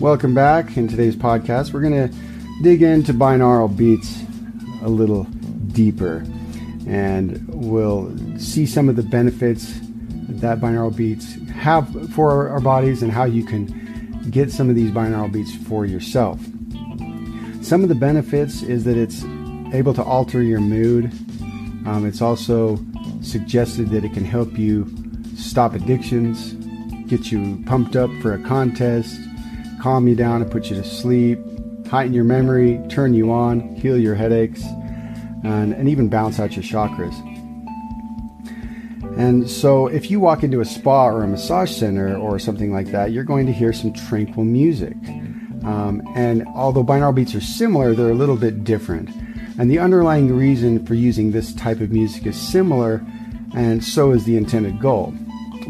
Welcome back. In today's podcast, we're going to dig into binaural beats a little deeper and we'll see some of the benefits that binaural beats have for our bodies and how you can get some of these binaural beats for yourself. Some of the benefits is that it's able to alter your mood. Um, it's also suggested that it can help you stop addictions, get you pumped up for a contest, calm you down and put you to sleep, heighten your memory, turn you on, heal your headaches, and, and even balance out your chakras. And so, if you walk into a spa or a massage center or something like that, you're going to hear some tranquil music. Um, and although binaural beats are similar, they're a little bit different. And the underlying reason for using this type of music is similar, and so is the intended goal.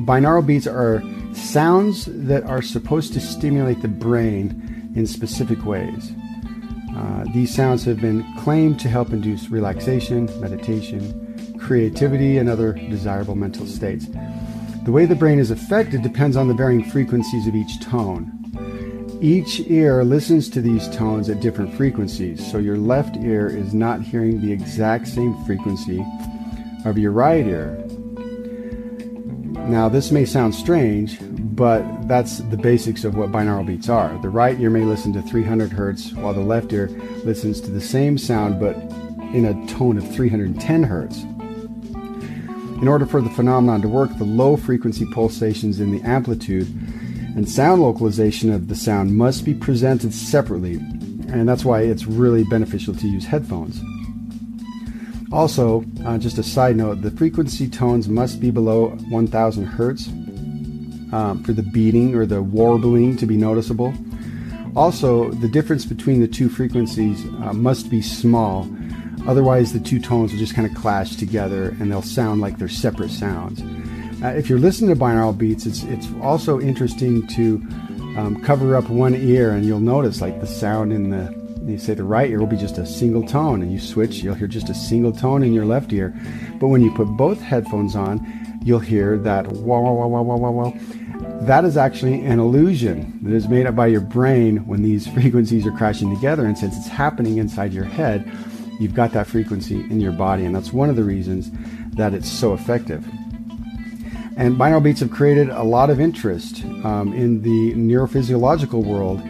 Binaural beats are sounds that are supposed to stimulate the brain in specific ways. Uh, these sounds have been claimed to help induce relaxation, meditation, creativity, and other desirable mental states. The way the brain is affected depends on the varying frequencies of each tone. Each ear listens to these tones at different frequencies, so your left ear is not hearing the exact same frequency of your right ear. Now, this may sound strange, but that's the basics of what binaural beats are. The right ear may listen to 300 hertz, while the left ear listens to the same sound but in a tone of 310 hertz. In order for the phenomenon to work, the low frequency pulsations in the amplitude and sound localization of the sound must be presented separately, and that's why it's really beneficial to use headphones. Also, uh, just a side note, the frequency tones must be below 1000 hertz um, for the beating or the warbling to be noticeable. Also, the difference between the two frequencies uh, must be small, otherwise, the two tones will just kind of clash together and they'll sound like they're separate sounds. Uh, if you're listening to binaural beats, it's, it's also interesting to um, cover up one ear and you'll notice like the sound in the you say the right ear will be just a single tone, and you switch, you'll hear just a single tone in your left ear. But when you put both headphones on, you'll hear that wah wah wah wah wah wah wah. That is actually an illusion that is made up by your brain when these frequencies are crashing together. And since it's happening inside your head, you've got that frequency in your body. And that's one of the reasons that it's so effective. And binaural beats have created a lot of interest um, in the neurophysiological world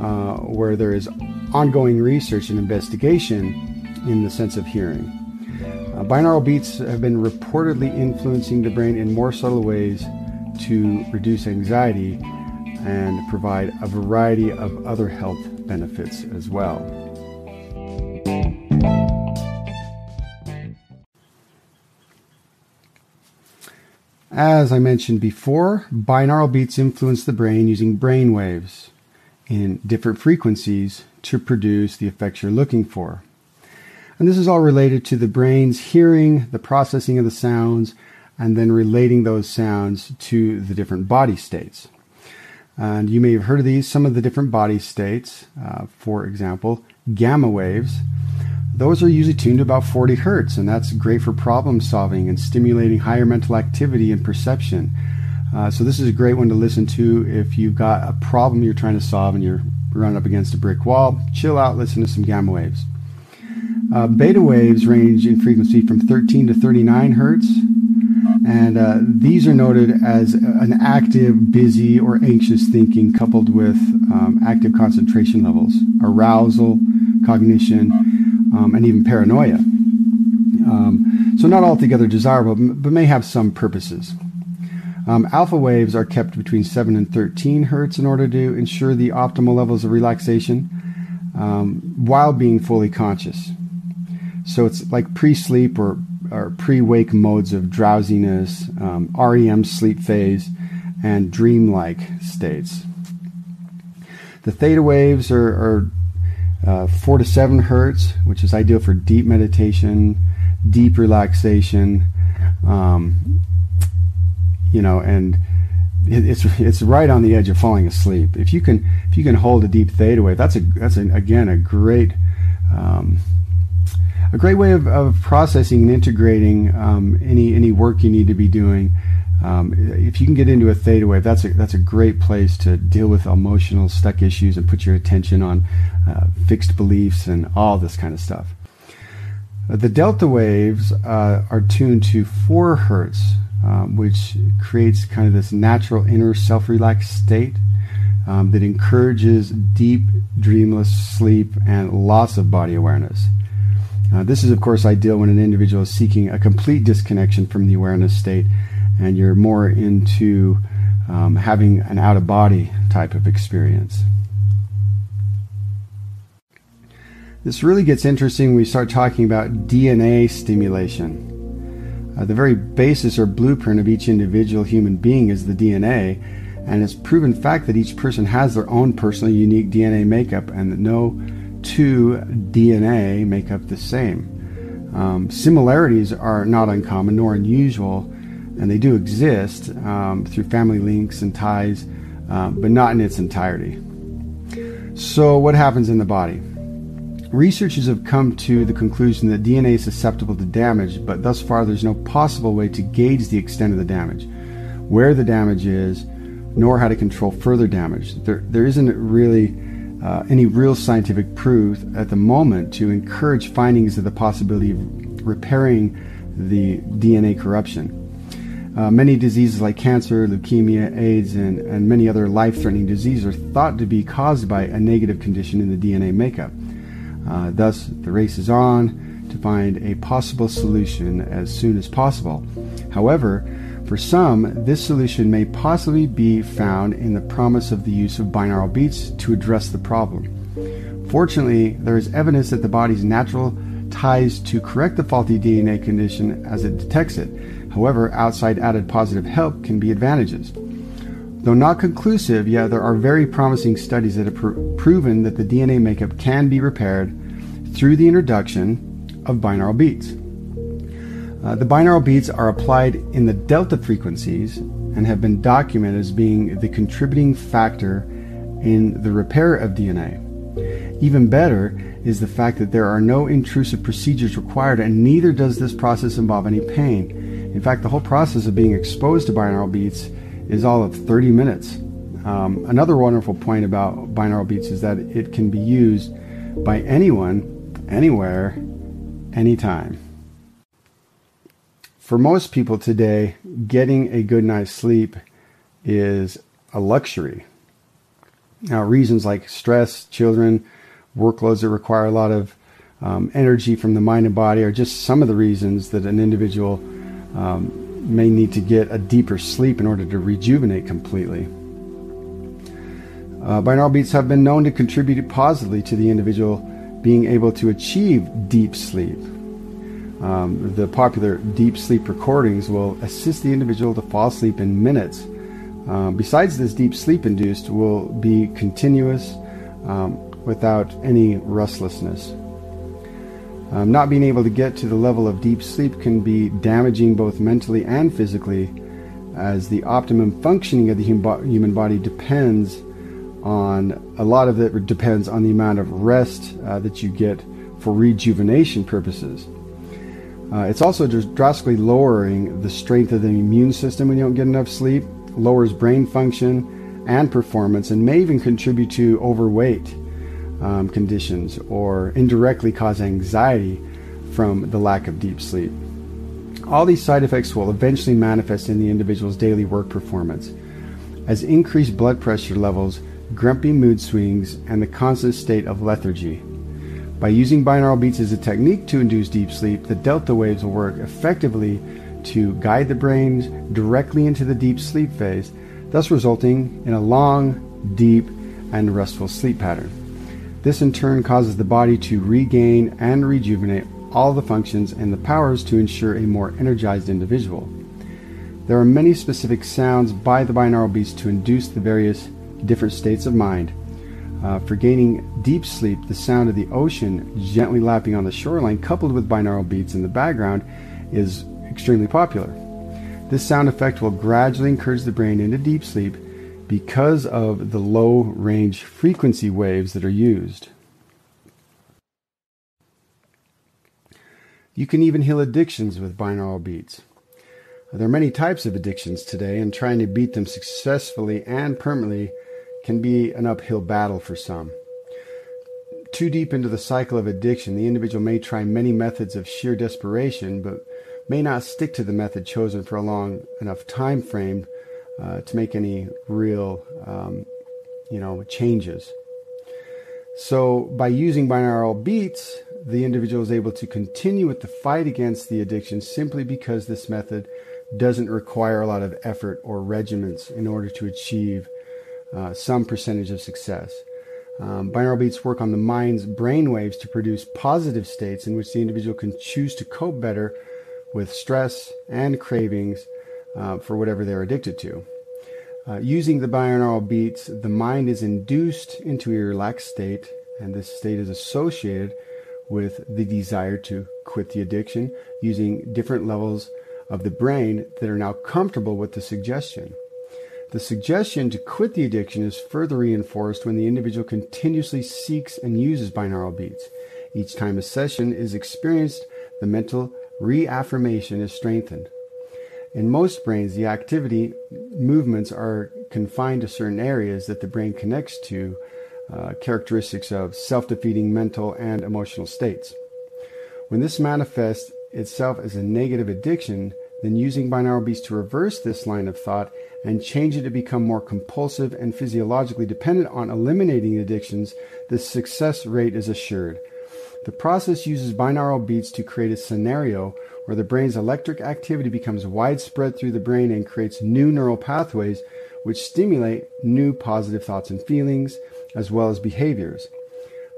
uh, where there is ongoing research and investigation in the sense of hearing. Uh, binaural beats have been reportedly influencing the brain in more subtle ways to reduce anxiety and provide a variety of other health benefits as well. As I mentioned before, binaural beats influence the brain using brain waves in different frequencies to produce the effects you're looking for. And this is all related to the brain's hearing, the processing of the sounds, and then relating those sounds to the different body states. And you may have heard of these, some of the different body states. Uh, for example, gamma waves. Those are usually tuned to about 40 hertz, and that's great for problem solving and stimulating higher mental activity and perception. Uh, so, this is a great one to listen to if you've got a problem you're trying to solve and you're running up against a brick wall. Chill out, listen to some gamma waves. Uh, beta waves range in frequency from 13 to 39 hertz, and uh, these are noted as an active, busy, or anxious thinking coupled with um, active concentration levels, arousal, cognition, um, and even paranoia. Um, so, not altogether desirable, but may have some purposes. Um, alpha waves are kept between 7 and 13 hertz in order to ensure the optimal levels of relaxation um, while being fully conscious. So it's like pre sleep or or pre-wake modes of drowsiness, um, REM sleep phase, and dreamlike states. The theta waves are, are uh, four to seven hertz, which is ideal for deep meditation, deep relaxation, um, you know, and it's it's right on the edge of falling asleep. If you can if you can hold a deep theta wave, that's a that's again a great um, a great way of, of processing and integrating um, any any work you need to be doing. Um, if you can get into a theta wave, that's a that's a great place to deal with emotional stuck issues and put your attention on uh, fixed beliefs and all this kind of stuff. The delta waves uh, are tuned to four hertz, um, which creates kind of this natural inner self-relaxed state um, that encourages deep dreamless sleep and loss of body awareness. Uh, this is, of course, ideal when an individual is seeking a complete disconnection from the awareness state and you're more into um, having an out of body type of experience. This really gets interesting when we start talking about DNA stimulation. Uh, the very basis or blueprint of each individual human being is the DNA, and it's proven fact that each person has their own personal unique DNA makeup and that no two DNA make up the same. Um, similarities are not uncommon nor unusual, and they do exist um, through family links and ties, um, but not in its entirety. So, what happens in the body? Researchers have come to the conclusion that DNA is susceptible to damage, but thus far there's no possible way to gauge the extent of the damage, where the damage is, nor how to control further damage. There, there isn't really uh, any real scientific proof at the moment to encourage findings of the possibility of repairing the DNA corruption. Uh, many diseases like cancer, leukemia, AIDS, and, and many other life threatening diseases are thought to be caused by a negative condition in the DNA makeup. Uh, thus, the race is on to find a possible solution as soon as possible. However, for some, this solution may possibly be found in the promise of the use of binaural beats to address the problem. Fortunately, there is evidence that the body's natural ties to correct the faulty DNA condition as it detects it. However, outside added positive help can be advantages. Though not conclusive, yet there are very promising studies that have pr- proven that the DNA makeup can be repaired through the introduction of binaural beats. Uh, the binaural beats are applied in the delta frequencies and have been documented as being the contributing factor in the repair of DNA. Even better is the fact that there are no intrusive procedures required, and neither does this process involve any pain. In fact, the whole process of being exposed to binaural beats is all of 30 minutes. Um, another wonderful point about binaural beats is that it can be used by anyone, anywhere, anytime. For most people today, getting a good night's sleep is a luxury. Now, reasons like stress, children, workloads that require a lot of um, energy from the mind and body are just some of the reasons that an individual um, may need to get a deeper sleep in order to rejuvenate completely. Uh, binaural beats have been known to contribute positively to the individual being able to achieve deep sleep. Um, the popular deep sleep recordings will assist the individual to fall asleep in minutes. Um, besides this, deep sleep induced will be continuous um, without any restlessness. Um, not being able to get to the level of deep sleep can be damaging both mentally and physically, as the optimum functioning of the human body depends on a lot of it depends on the amount of rest uh, that you get for rejuvenation purposes. Uh, it's also just drastically lowering the strength of the immune system when you don't get enough sleep, lowers brain function and performance, and may even contribute to overweight um, conditions or indirectly cause anxiety from the lack of deep sleep. All these side effects will eventually manifest in the individual's daily work performance as increased blood pressure levels, grumpy mood swings, and the constant state of lethargy. By using binaural beats as a technique to induce deep sleep, the delta waves will work effectively to guide the brain directly into the deep sleep phase, thus resulting in a long, deep, and restful sleep pattern. This in turn causes the body to regain and rejuvenate all the functions and the powers to ensure a more energized individual. There are many specific sounds by the binaural beats to induce the various different states of mind. Uh, for gaining deep sleep, the sound of the ocean gently lapping on the shoreline, coupled with binaural beats in the background, is extremely popular. This sound effect will gradually encourage the brain into deep sleep because of the low range frequency waves that are used. You can even heal addictions with binaural beats. There are many types of addictions today, and trying to beat them successfully and permanently can be an uphill battle for some. Too deep into the cycle of addiction, the individual may try many methods of sheer desperation, but may not stick to the method chosen for a long enough time frame uh, to make any real, um, you know, changes. So, by using binaural beats, the individual is able to continue with the fight against the addiction simply because this method doesn't require a lot of effort or regimens in order to achieve uh, some percentage of success. Um, binaural beats work on the mind's brain waves to produce positive states in which the individual can choose to cope better with stress and cravings uh, for whatever they're addicted to. Uh, using the binaural beats, the mind is induced into a relaxed state, and this state is associated with the desire to quit the addiction using different levels of the brain that are now comfortable with the suggestion. The suggestion to quit the addiction is further reinforced when the individual continuously seeks and uses binaural beats. Each time a session is experienced, the mental reaffirmation is strengthened. In most brains, the activity movements are confined to certain areas that the brain connects to uh, characteristics of self defeating mental and emotional states. When this manifests itself as a negative addiction, then using binaural beats to reverse this line of thought and change it to become more compulsive and physiologically dependent on eliminating addictions, the success rate is assured. The process uses binaural beats to create a scenario where the brain's electric activity becomes widespread through the brain and creates new neural pathways which stimulate new positive thoughts and feelings, as well as behaviors.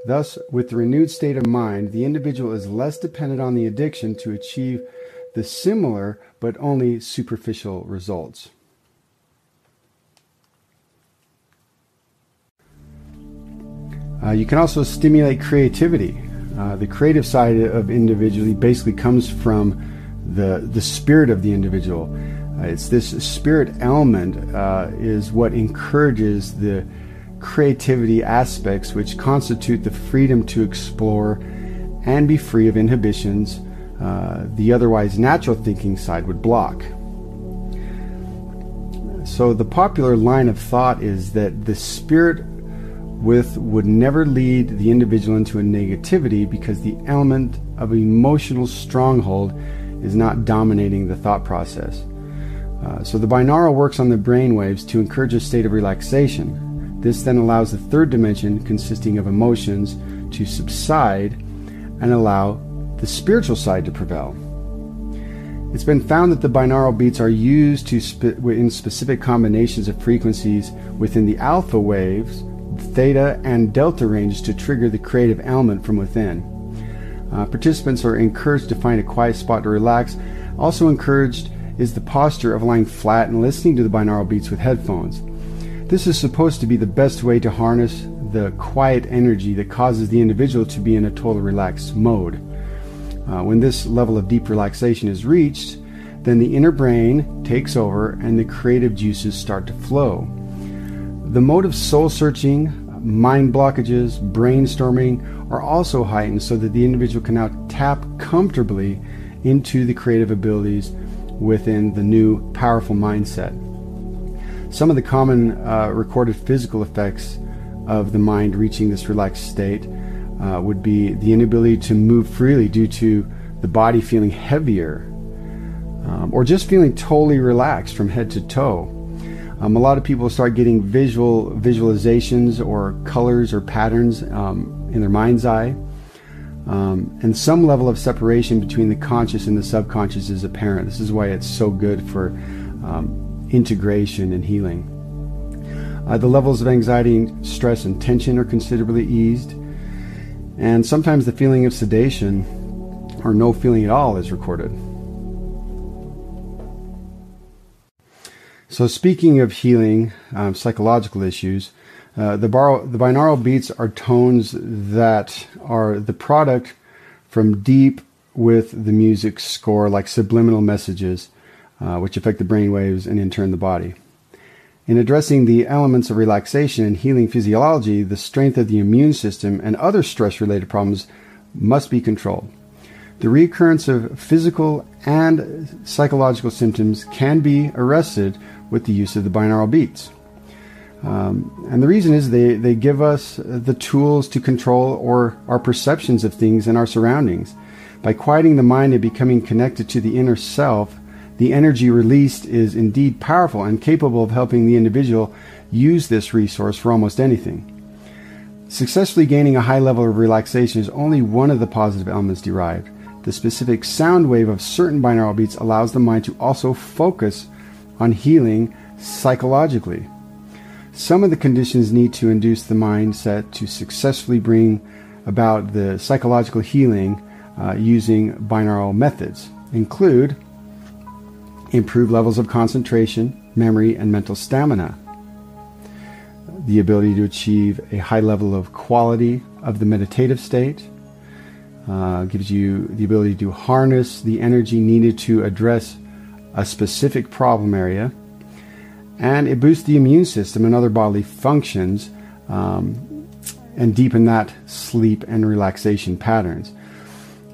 Thus, with the renewed state of mind, the individual is less dependent on the addiction to achieve the similar but only superficial results. Uh, you can also stimulate creativity. Uh, the creative side of individually basically comes from the the spirit of the individual. Uh, it's this spirit element uh, is what encourages the creativity aspects which constitute the freedom to explore and be free of inhibitions uh, the otherwise natural thinking side would block. So the popular line of thought is that the spirit with would never lead the individual into a negativity because the element of emotional stronghold is not dominating the thought process. Uh, so the binaural works on the brain waves to encourage a state of relaxation. This then allows the third dimension, consisting of emotions, to subside and allow the spiritual side to prevail. It's been found that the binaural beats are used to spe- in specific combinations of frequencies within the alpha waves, theta, and delta ranges to trigger the creative element from within. Uh, participants are encouraged to find a quiet spot to relax. Also encouraged is the posture of lying flat and listening to the binaural beats with headphones. This is supposed to be the best way to harness the quiet energy that causes the individual to be in a total relaxed mode. Uh, when this level of deep relaxation is reached, then the inner brain takes over and the creative juices start to flow. The mode of soul searching, mind blockages, brainstorming are also heightened so that the individual can now tap comfortably into the creative abilities within the new powerful mindset. Some of the common uh, recorded physical effects of the mind reaching this relaxed state uh, would be the inability to move freely due to the body feeling heavier um, or just feeling totally relaxed from head to toe. Um, a lot of people start getting visual visualizations or colors or patterns um, in their mind's eye. Um, and some level of separation between the conscious and the subconscious is apparent. This is why it's so good for um, integration and healing. Uh, the levels of anxiety, stress, and tension are considerably eased. And sometimes the feeling of sedation or no feeling at all is recorded. So, speaking of healing um, psychological issues, uh, the, bar- the binaural beats are tones that are the product from deep with the music score, like subliminal messages, uh, which affect the brain waves and in turn the body. In addressing the elements of relaxation and healing physiology, the strength of the immune system and other stress related problems must be controlled. The recurrence of physical and psychological symptoms can be arrested with the use of the binaural beats. Um, and the reason is they, they give us the tools to control or our perceptions of things and our surroundings. By quieting the mind and becoming connected to the inner self, the energy released is indeed powerful and capable of helping the individual use this resource for almost anything. Successfully gaining a high level of relaxation is only one of the positive elements derived. The specific sound wave of certain binaural beats allows the mind to also focus on healing psychologically. Some of the conditions need to induce the mindset to successfully bring about the psychological healing uh, using binaural methods. Include improved levels of concentration, memory, and mental stamina, the ability to achieve a high level of quality of the meditative state, uh, gives you the ability to harness the energy needed to address a specific problem area, and it boosts the immune system and other bodily functions um, and deepen that sleep and relaxation patterns.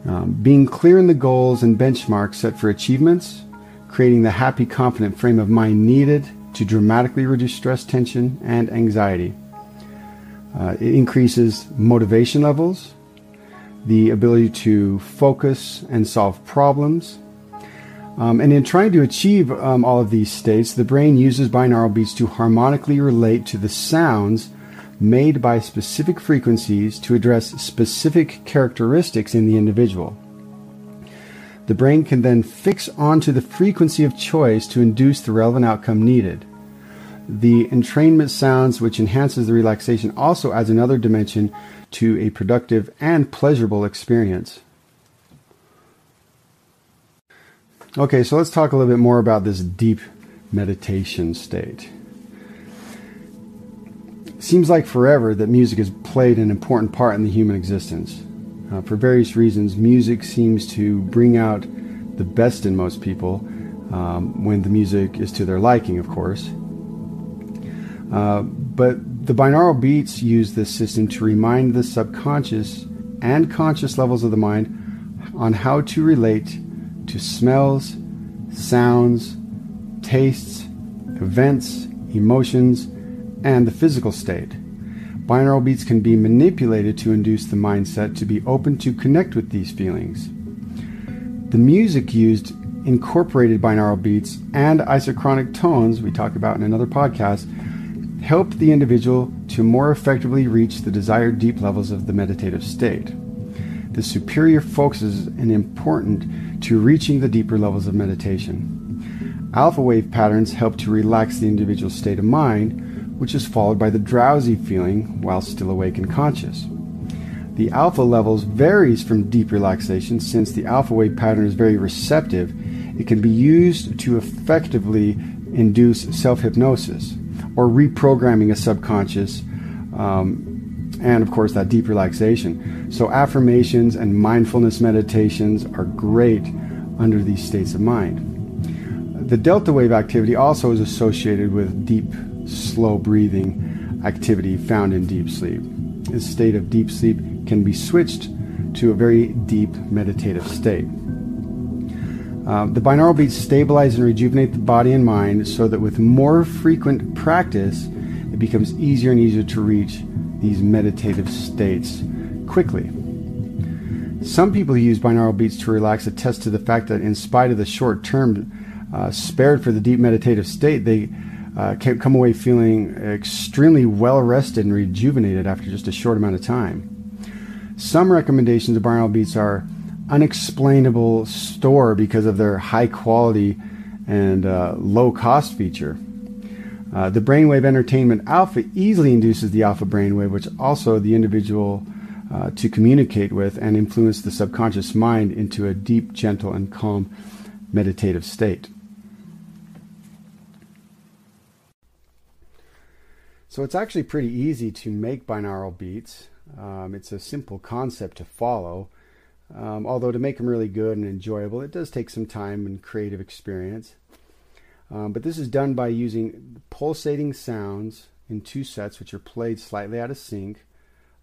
Um, being clear in the goals and benchmarks set for achievements, creating the happy, confident frame of mind needed to dramatically reduce stress, tension, and anxiety. Uh, it increases motivation levels, the ability to focus and solve problems, um, and in trying to achieve um, all of these states, the brain uses binaural beats to harmonically relate to the sounds made by specific frequencies to address specific characteristics in the individual. The brain can then fix onto the frequency of choice to induce the relevant outcome needed. The entrainment sounds, which enhances the relaxation, also adds another dimension to a productive and pleasurable experience. Okay, so let's talk a little bit more about this deep meditation state. Seems like forever that music has played an important part in the human existence. Uh, for various reasons, music seems to bring out the best in most people um, when the music is to their liking, of course. Uh, but the binaural beats use this system to remind the subconscious and conscious levels of the mind on how to relate to smells, sounds, tastes, events, emotions, and the physical state. Binaural beats can be manipulated to induce the mindset to be open to connect with these feelings. The music used incorporated binaural beats and isochronic tones, we talk about in another podcast, help the individual to more effectively reach the desired deep levels of the meditative state. The superior focus is important to reaching the deeper levels of meditation. Alpha wave patterns help to relax the individual state of mind, which is followed by the drowsy feeling while still awake and conscious. The alpha levels varies from deep relaxation since the alpha wave pattern is very receptive. It can be used to effectively induce self hypnosis or reprogramming a subconscious um, and of course that deep relaxation. So affirmations and mindfulness meditations are great under these states of mind. The delta wave activity also is associated with deep, slow breathing activity found in deep sleep. This state of deep sleep can be switched to a very deep meditative state. Uh, the binaural beats stabilize and rejuvenate the body and mind so that with more frequent practice, it becomes easier and easier to reach these meditative states quickly. Some people use binaural beats to relax attest to the fact that, in spite of the short term uh, spared for the deep meditative state, they uh, can come away feeling extremely well rested and rejuvenated after just a short amount of time. Some recommendations of binaural beats are unexplainable store because of their high quality and uh, low cost feature. Uh, the brainwave entrainment alpha easily induces the alpha brainwave, which also the individual uh, to communicate with and influence the subconscious mind into a deep, gentle, and calm meditative state. So it's actually pretty easy to make binaural beats. Um, it's a simple concept to follow. Um, although to make them really good and enjoyable, it does take some time and creative experience. Um, but this is done by using pulsating sounds in two sets, which are played slightly out of sync,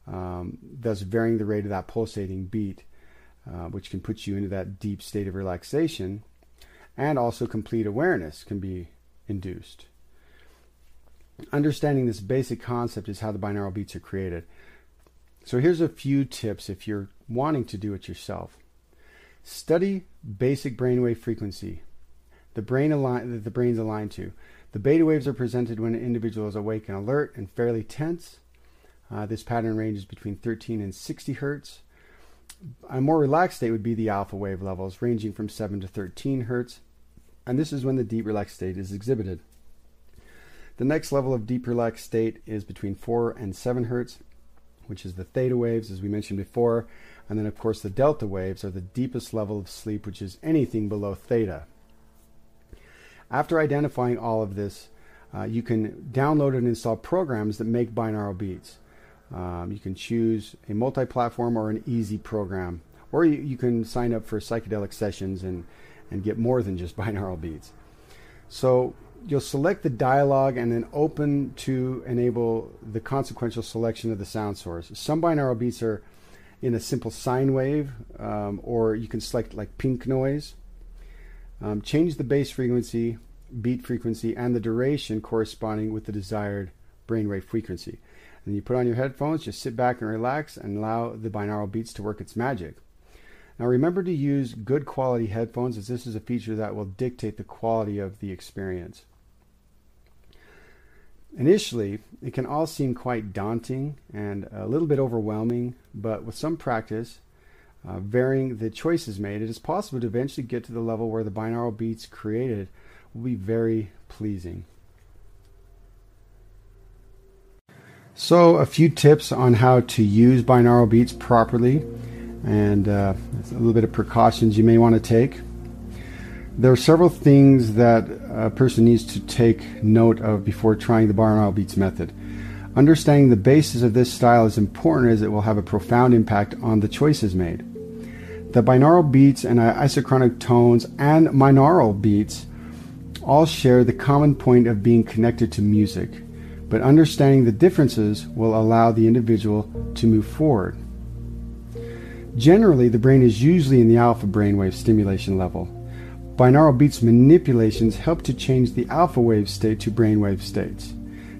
um, thus varying the rate of that pulsating beat, uh, which can put you into that deep state of relaxation, and also complete awareness can be induced. Understanding this basic concept is how the binaural beats are created. So here's a few tips if you're wanting to do it yourself. Study basic brainwave frequency, the brain align that the brain's aligned to. The beta waves are presented when an individual is awake and alert and fairly tense. Uh, this pattern ranges between 13 and 60 hertz. A more relaxed state would be the alpha wave levels, ranging from 7 to 13 hertz, and this is when the deep relaxed state is exhibited. The next level of deep relaxed state is between 4 and 7 hertz, which is the theta waves, as we mentioned before. And then, of course, the delta waves are the deepest level of sleep, which is anything below theta. After identifying all of this, uh, you can download and install programs that make binaural beats. Um, you can choose a multi platform or an easy program, or you, you can sign up for psychedelic sessions and, and get more than just binaural beats. So, you'll select the dialog and then open to enable the consequential selection of the sound source. Some binaural beats are in a simple sine wave, um, or you can select like pink noise. Um, change the bass frequency, beat frequency, and the duration corresponding with the desired brainwave frequency. And you put on your headphones, just sit back and relax and allow the binaural beats to work its magic. Now remember to use good quality headphones as this is a feature that will dictate the quality of the experience. Initially, it can all seem quite daunting and a little bit overwhelming, but with some practice, uh, varying the choices made, it is possible to eventually get to the level where the binaural beats created will be very pleasing. So, a few tips on how to use binaural beats properly, and uh, a little bit of precautions you may want to take. There are several things that a person needs to take note of before trying the binaural beats method. Understanding the basis of this style is important as it will have a profound impact on the choices made. The binaural beats and isochronic tones and monaural beats all share the common point of being connected to music, but understanding the differences will allow the individual to move forward. Generally, the brain is usually in the alpha brainwave stimulation level. Binaural beats manipulations help to change the alpha wave state to brainwave states.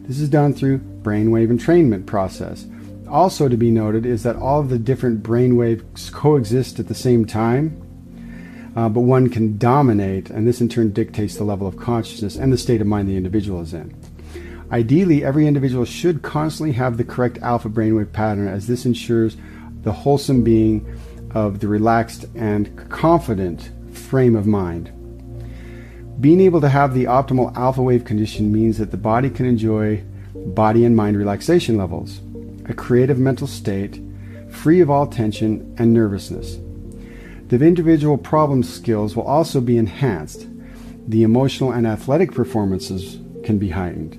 This is done through brainwave entrainment process. Also to be noted is that all of the different brainwaves coexist at the same time, uh, but one can dominate, and this in turn dictates the level of consciousness and the state of mind the individual is in. Ideally, every individual should constantly have the correct alpha brainwave pattern, as this ensures the wholesome being of the relaxed and confident frame of mind. Being able to have the optimal alpha wave condition means that the body can enjoy body and mind relaxation levels, a creative mental state, free of all tension and nervousness. The individual problem skills will also be enhanced. The emotional and athletic performances can be heightened.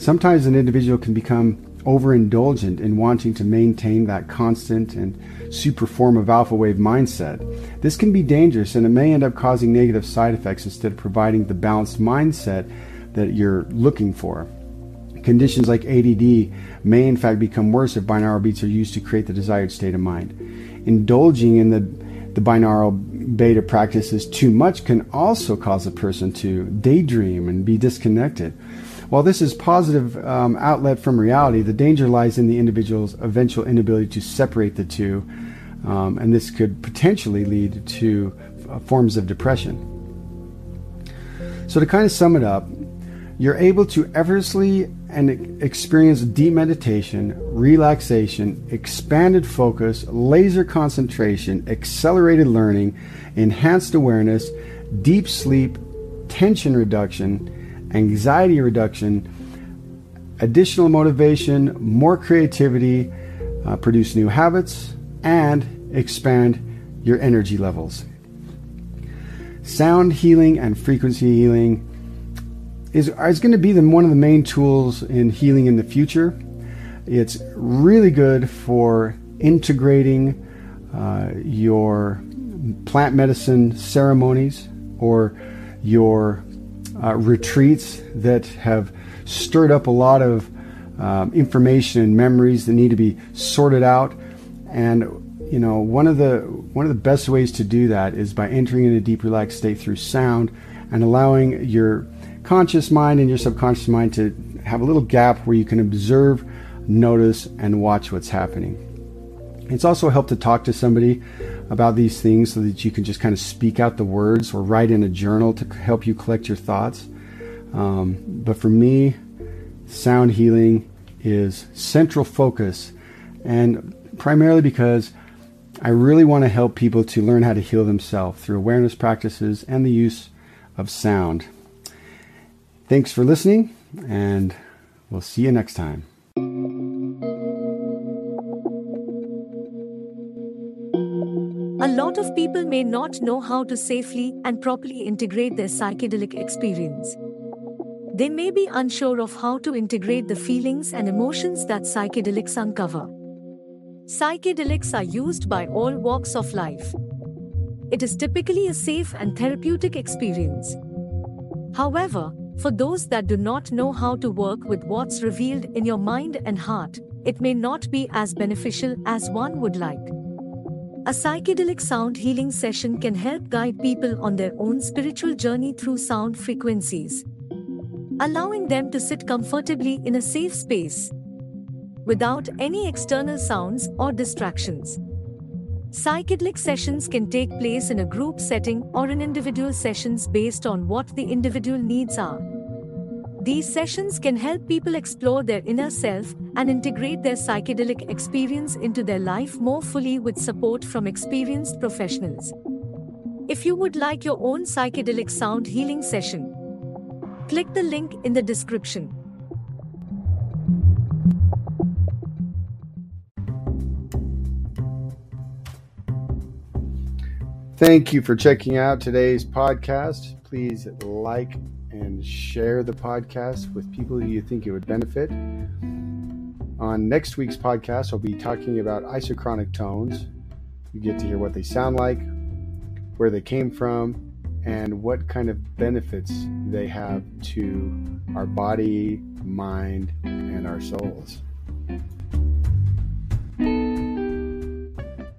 Sometimes an individual can become overindulgent in wanting to maintain that constant and super form of alpha wave mindset. This can be dangerous and it may end up causing negative side effects instead of providing the balanced mindset that you're looking for. Conditions like ADD may in fact become worse if binaural beats are used to create the desired state of mind. Indulging in the, the binaural beta practices too much can also cause a person to daydream and be disconnected. While this is positive um, outlet from reality, the danger lies in the individual's eventual inability to separate the two, um, and this could potentially lead to uh, forms of depression. So, to kind of sum it up, you're able to effortlessly and experience deep meditation, relaxation, expanded focus, laser concentration, accelerated learning, enhanced awareness, deep sleep, tension reduction anxiety reduction, additional motivation, more creativity, uh, produce new habits, and expand your energy levels. Sound healing and frequency healing is, is going to be the, one of the main tools in healing in the future. It's really good for integrating uh, your plant medicine ceremonies or your uh, retreats that have stirred up a lot of um, information and memories that need to be sorted out. And you know, one of the one of the best ways to do that is by entering in a deep, relaxed state through sound and allowing your conscious mind and your subconscious mind to have a little gap where you can observe, notice, and watch what's happening. It's also helped to talk to somebody about these things so that you can just kind of speak out the words or write in a journal to help you collect your thoughts. Um, but for me, sound healing is central focus, and primarily because I really want to help people to learn how to heal themselves through awareness practices and the use of sound. Thanks for listening, and we'll see you next time. A lot of people may not know how to safely and properly integrate their psychedelic experience. They may be unsure of how to integrate the feelings and emotions that psychedelics uncover. Psychedelics are used by all walks of life. It is typically a safe and therapeutic experience. However, for those that do not know how to work with what's revealed in your mind and heart, it may not be as beneficial as one would like. A psychedelic sound healing session can help guide people on their own spiritual journey through sound frequencies, allowing them to sit comfortably in a safe space without any external sounds or distractions. Psychedelic sessions can take place in a group setting or in individual sessions based on what the individual needs are. These sessions can help people explore their inner self and integrate their psychedelic experience into their life more fully with support from experienced professionals. If you would like your own psychedelic sound healing session, click the link in the description. Thank you for checking out today's podcast. Please like and share the podcast with people who you think it would benefit. On next week's podcast, I'll be talking about isochronic tones. You get to hear what they sound like, where they came from, and what kind of benefits they have to our body, mind, and our souls.